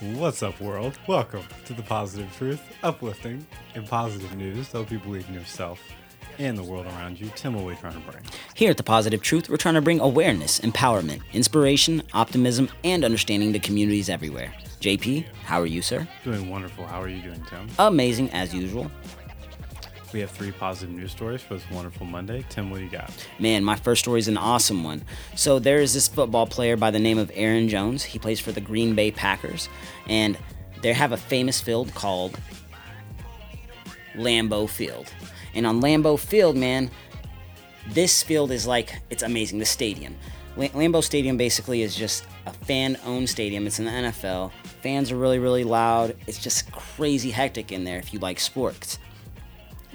What's up, world? Welcome to the Positive Truth, uplifting and positive news to help you believe in yourself and the world around you. Tim, what are we trying to bring? Here at The Positive Truth, we're trying to bring awareness, empowerment, inspiration, optimism, and understanding to communities everywhere. JP, how are you, sir? Doing wonderful. How are you doing, Tim? Amazing, as usual. We have three positive news stories for this wonderful Monday. Tim, what do you got? Man, my first story is an awesome one. So there is this football player by the name of Aaron Jones. He plays for the Green Bay Packers, and they have a famous field called Lambeau Field. And on Lambeau Field, man, this field is like it's amazing. The stadium, Lambeau Stadium, basically is just a fan-owned stadium. It's in the NFL. Fans are really, really loud. It's just crazy hectic in there if you like sports.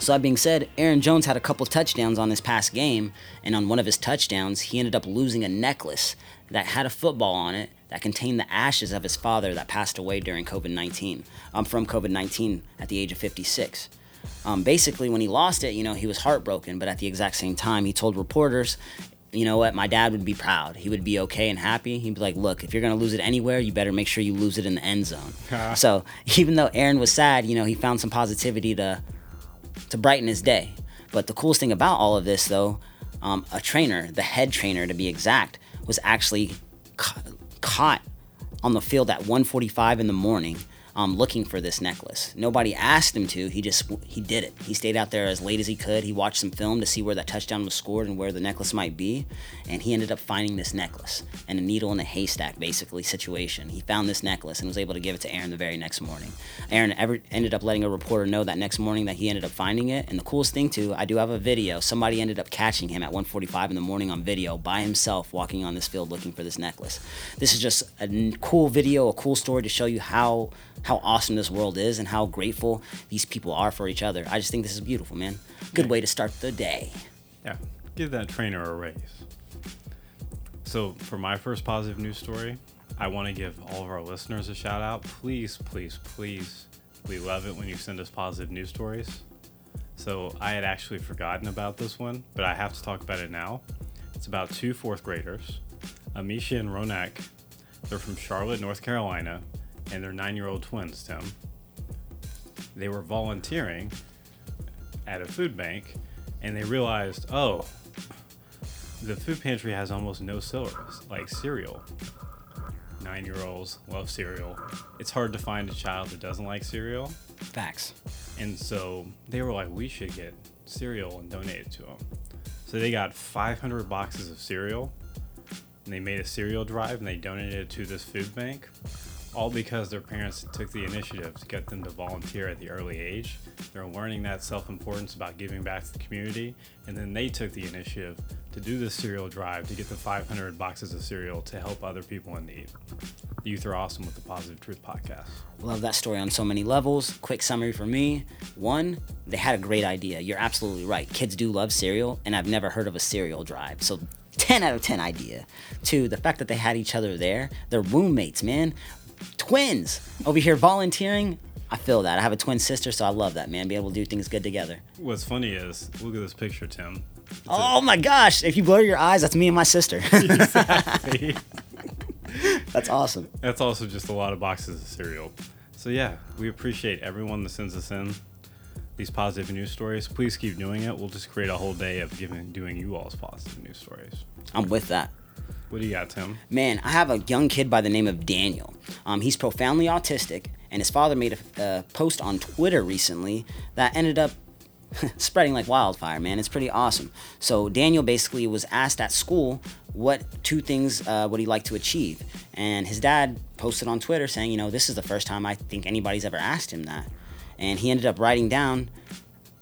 So that being said, Aaron Jones had a couple touchdowns on this past game, and on one of his touchdowns, he ended up losing a necklace that had a football on it that contained the ashes of his father that passed away during COVID 19, um, from COVID 19 at the age of 56. Um, basically, when he lost it, you know, he was heartbroken, but at the exact same time, he told reporters, you know what, my dad would be proud. He would be okay and happy. He'd be like, look, if you're going to lose it anywhere, you better make sure you lose it in the end zone. so even though Aaron was sad, you know, he found some positivity to to brighten his day. But the coolest thing about all of this, though, um, a trainer, the head trainer to be exact, was actually ca- caught on the field at 1:45 in the morning um, looking for this necklace. Nobody asked him to. He just he did it. He stayed out there as late as he could. He watched some film to see where that touchdown was scored and where the necklace might be, and he ended up finding this necklace and a needle in a haystack basically situation. He found this necklace and was able to give it to Aaron the very next morning. Aaron ever ended up letting a reporter know that next morning that he ended up finding it. And the coolest thing too, I do have a video. Somebody ended up catching him at 1:45 in the morning on video by himself walking on this field looking for this necklace. This is just a cool video, a cool story to show you how how awesome this world is and how grateful these people are for each other. I just think this is beautiful, man. Good way to start the day. Yeah, give that trainer a raise. So, for my first positive news story, I want to give all of our listeners a shout out. Please, please, please, we love it when you send us positive news stories. So, I had actually forgotten about this one, but I have to talk about it now. It's about two fourth graders, Amisha and Ronak. They're from Charlotte, North Carolina, and their nine year old twins, Tim. They were volunteering at a food bank and they realized, oh, the food pantry has almost no cereal, like cereal. Nine year olds love cereal. It's hard to find a child that doesn't like cereal. Facts. And so they were like, we should get cereal and donate it to them. So they got 500 boxes of cereal and they made a cereal drive and they donated it to this food bank all because their parents took the initiative to get them to volunteer at the early age. They're learning that self importance about giving back to the community, and then they took the initiative to do the cereal drive to get the 500 boxes of cereal to help other people in need. The Youth are awesome with the Positive Truth podcast. Love that story on so many levels. Quick summary for me one, they had a great idea. You're absolutely right. Kids do love cereal, and I've never heard of a cereal drive. So 10 out of 10 idea. Two, the fact that they had each other there. They're roommates, man twins over here volunteering. I feel that. I have a twin sister, so I love that, man. Be able to do things good together. What's funny is, look at this picture, Tim. It's oh a- my gosh! If you blur your eyes, that's me and my sister. exactly. that's awesome. That's also just a lot of boxes of cereal. So yeah, we appreciate everyone that sends us in these positive news stories. Please keep doing it. We'll just create a whole day of giving doing you all's positive news stories. I'm with that. What do you got, Tim? Man, I have a young kid by the name of Daniel. Um, he's profoundly autistic, and his father made a, a post on Twitter recently that ended up spreading like wildfire, man. It's pretty awesome. So Daniel basically was asked at school what two things uh, would he like to achieve, and his dad posted on Twitter saying, you know, this is the first time I think anybody's ever asked him that, and he ended up writing down.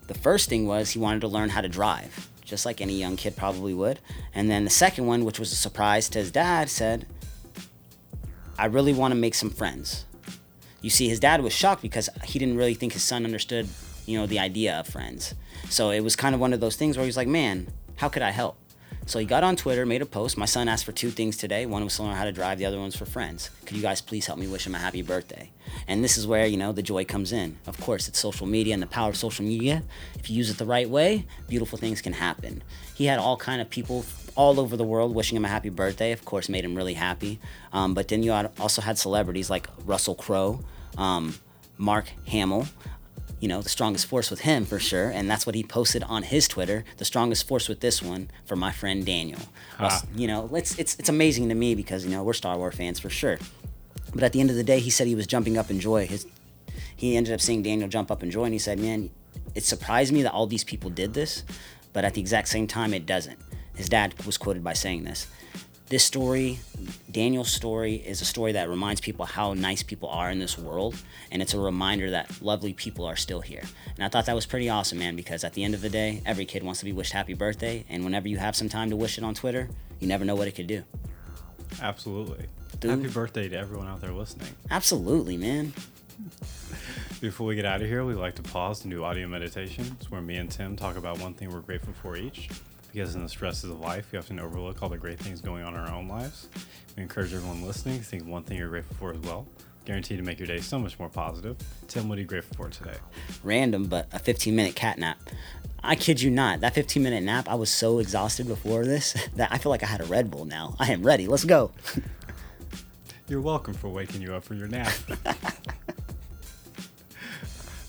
The first thing was he wanted to learn how to drive just like any young kid probably would. And then the second one, which was a surprise to his dad, said, I really want to make some friends. You see, his dad was shocked because he didn't really think his son understood, you know, the idea of friends. So it was kind of one of those things where he was like, man, how could I help? So he got on Twitter, made a post. My son asked for two things today. One was to learn how to drive, the other one's for friends. Could you guys please help me wish him a happy birthday? And this is where, you know, the joy comes in. Of course, it's social media and the power of social media. If you use it the right way, beautiful things can happen. He had all kind of people all over the world wishing him a happy birthday. Of course, made him really happy. Um, but then you also had celebrities like Russell Crowe, um, Mark Hamill, you know, the strongest force with him for sure. And that's what he posted on his Twitter. The strongest force with this one for my friend Daniel. Ah. You know, it's, it's, it's amazing to me because, you know, we're Star Wars fans for sure. But at the end of the day, he said he was jumping up in joy. His, he ended up seeing Daniel jump up in joy and he said, man, it surprised me that all these people did this, but at the exact same time, it doesn't. His dad was quoted by saying this this story, Daniel's story, is a story that reminds people how nice people are in this world. And it's a reminder that lovely people are still here. And I thought that was pretty awesome, man, because at the end of the day, every kid wants to be wished happy birthday. And whenever you have some time to wish it on Twitter, you never know what it could do. Absolutely. Dude. Happy birthday to everyone out there listening. Absolutely, man. Before we get out of here, we like to pause and do audio meditation. It's where me and Tim talk about one thing we're grateful for each because in the stresses of life, we often overlook all the great things going on in our own lives. We encourage everyone listening to think one thing you're grateful for as well. Guaranteed to make your day so much more positive. Tim, what are you grateful for today? Random, but a 15 minute cat nap. I kid you not, that 15 minute nap, I was so exhausted before this that I feel like I had a Red Bull now. I am ready. Let's go. You're welcome for waking you up for your nap.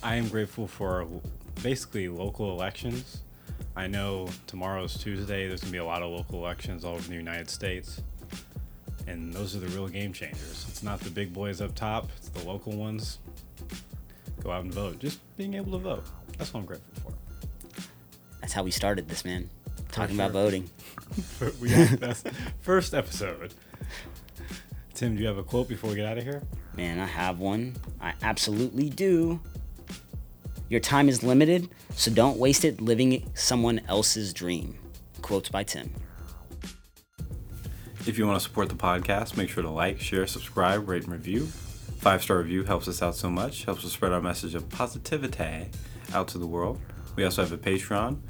I am grateful for basically local elections I know tomorrow's Tuesday. There's gonna be a lot of local elections all over the United States, and those are the real game changers. It's not the big boys up top; it's the local ones. Go out and vote. Just being able to vote. That's what I'm grateful for. That's how we started this, man. Talking sure. about voting. we that's first episode. Tim, do you have a quote before we get out of here? Man, I have one. I absolutely do. Your time is limited, so don't waste it living someone else's dream. Quotes by Tim. If you want to support the podcast, make sure to like, share, subscribe, rate, and review. Five star review helps us out so much, helps us spread our message of positivity out to the world. We also have a Patreon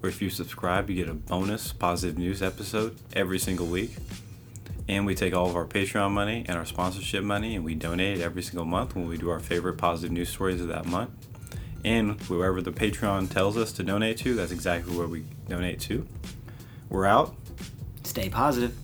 where if you subscribe, you get a bonus positive news episode every single week. And we take all of our Patreon money and our sponsorship money and we donate it every single month when we do our favorite positive news stories of that month. And whoever the Patreon tells us to donate to, that's exactly where we donate to. We're out. Stay positive.